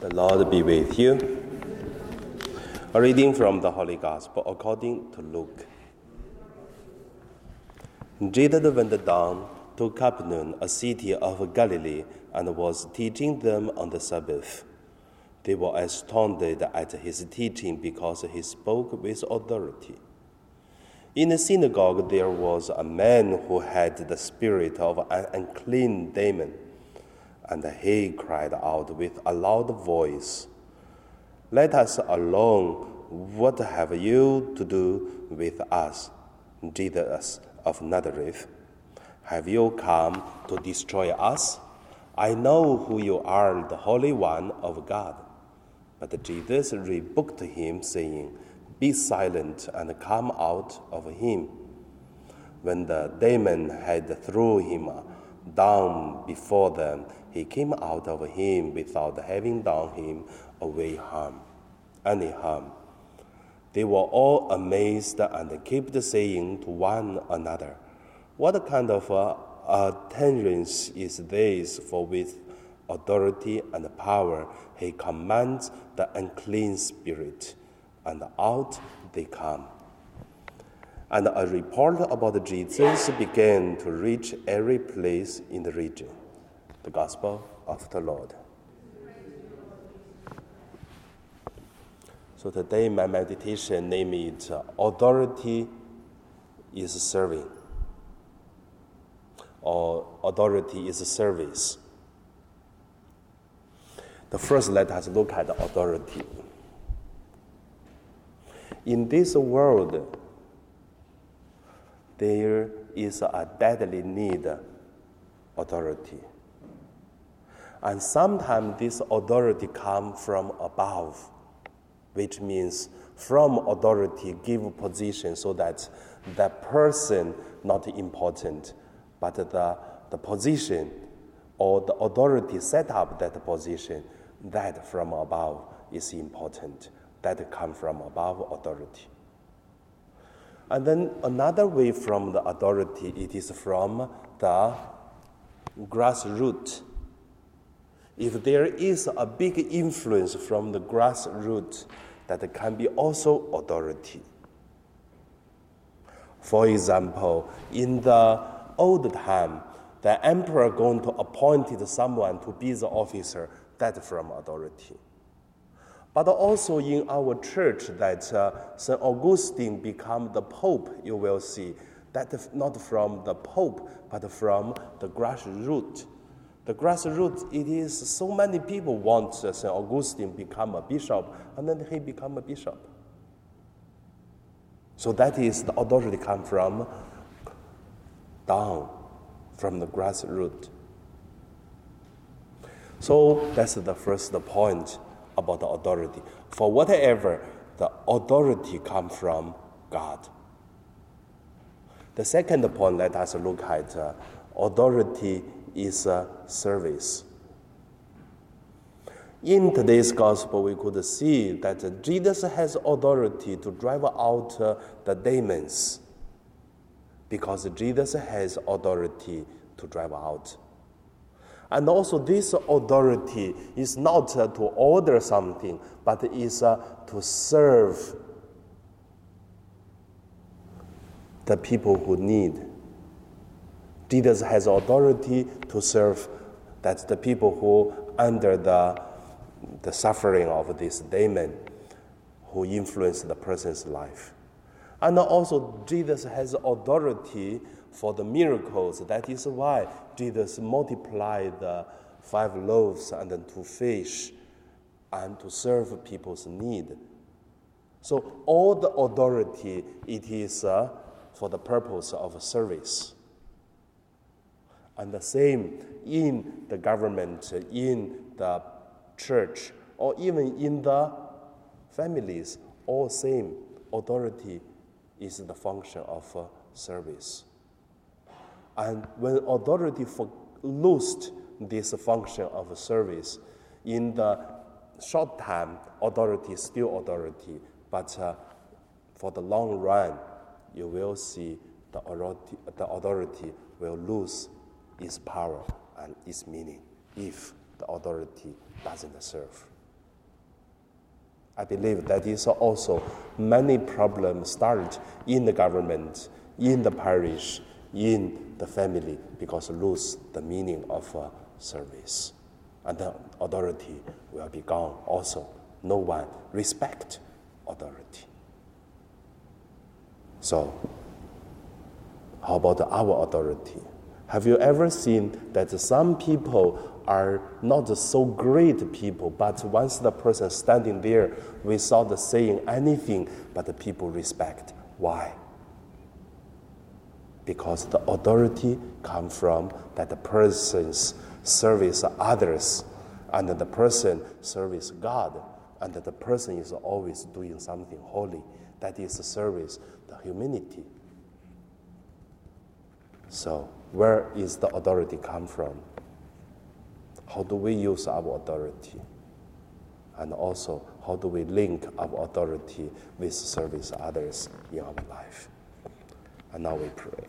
The Lord be with you. A reading from the Holy Gospel according to Luke. Jesus went down to Capernaum, a city of Galilee, and was teaching them on the Sabbath. They were astounded at his teaching because he spoke with authority. In the synagogue, there was a man who had the spirit of an unclean demon and he cried out with a loud voice, Let us alone. What have you to do with us, Jesus of Nazareth? Have you come to destroy us? I know who you are, the Holy One of God. But Jesus rebuked him, saying, Be silent and come out of him. When the demon had thrown him down before them, he came out of him without having done him away harm, any harm. They were all amazed and kept saying to one another, What kind of uh, utterance is this for with authority and power he commands the unclean spirit, and out they come. And a report about Jesus began to reach every place in the region the Gospel of the Lord. So today my meditation name it uh, authority is serving or authority is service. The first let us look at authority. In this world, there is a deadly need authority. And sometimes this authority come from above, which means from authority give position so that the person not important, but the, the position or the authority set up that position, that from above is important. That come from above authority. And then another way from the authority, it is from the grassroots if there is a big influence from the grassroots, that can be also authority. For example, in the old time, the emperor going to appointed someone to be the officer, that from authority. But also in our church, that uh, St. Augustine become the pope, you will see that not from the pope, but from the grassroots the grassroots, it is so many people want St. Augustine become a bishop, and then he become a bishop. So that is the authority come from down, from the grassroots. So that's the first point about the authority. For whatever, the authority come from God. The second point, let us look at uh, authority is a service. In today's gospel, we could see that Jesus has authority to drive out uh, the demons because Jesus has authority to drive out. And also, this authority is not uh, to order something, but is uh, to serve the people who need. Jesus has authority to serve that the people who under the, the suffering of this demon who influence the person's life. And also Jesus has authority for the miracles. That is why Jesus multiplied the five loaves and the two fish and to serve people's need. So all the authority, it is uh, for the purpose of service. And the same in the government, in the church, or even in the families, all same authority is the function of uh, service. And when authority lost this function of service, in the short time, authority is still authority, but uh, for the long run, you will see the authority, the authority will lose its power and its meaning if the authority doesn't serve. I believe that is also many problems start in the government, in the parish, in the family, because lose the meaning of uh, service. And the authority will be gone also. No one respect authority. So, how about our authority? Have you ever seen that some people are not so great people, but once the person standing there without saying anything, but the people respect. Why? Because the authority come from that the person's service others, and the person service God, and the person is always doing something holy. That is service, the humanity. So, where is the authority come from? How do we use our authority? And also, how do we link our authority with service others in our life? And now we pray.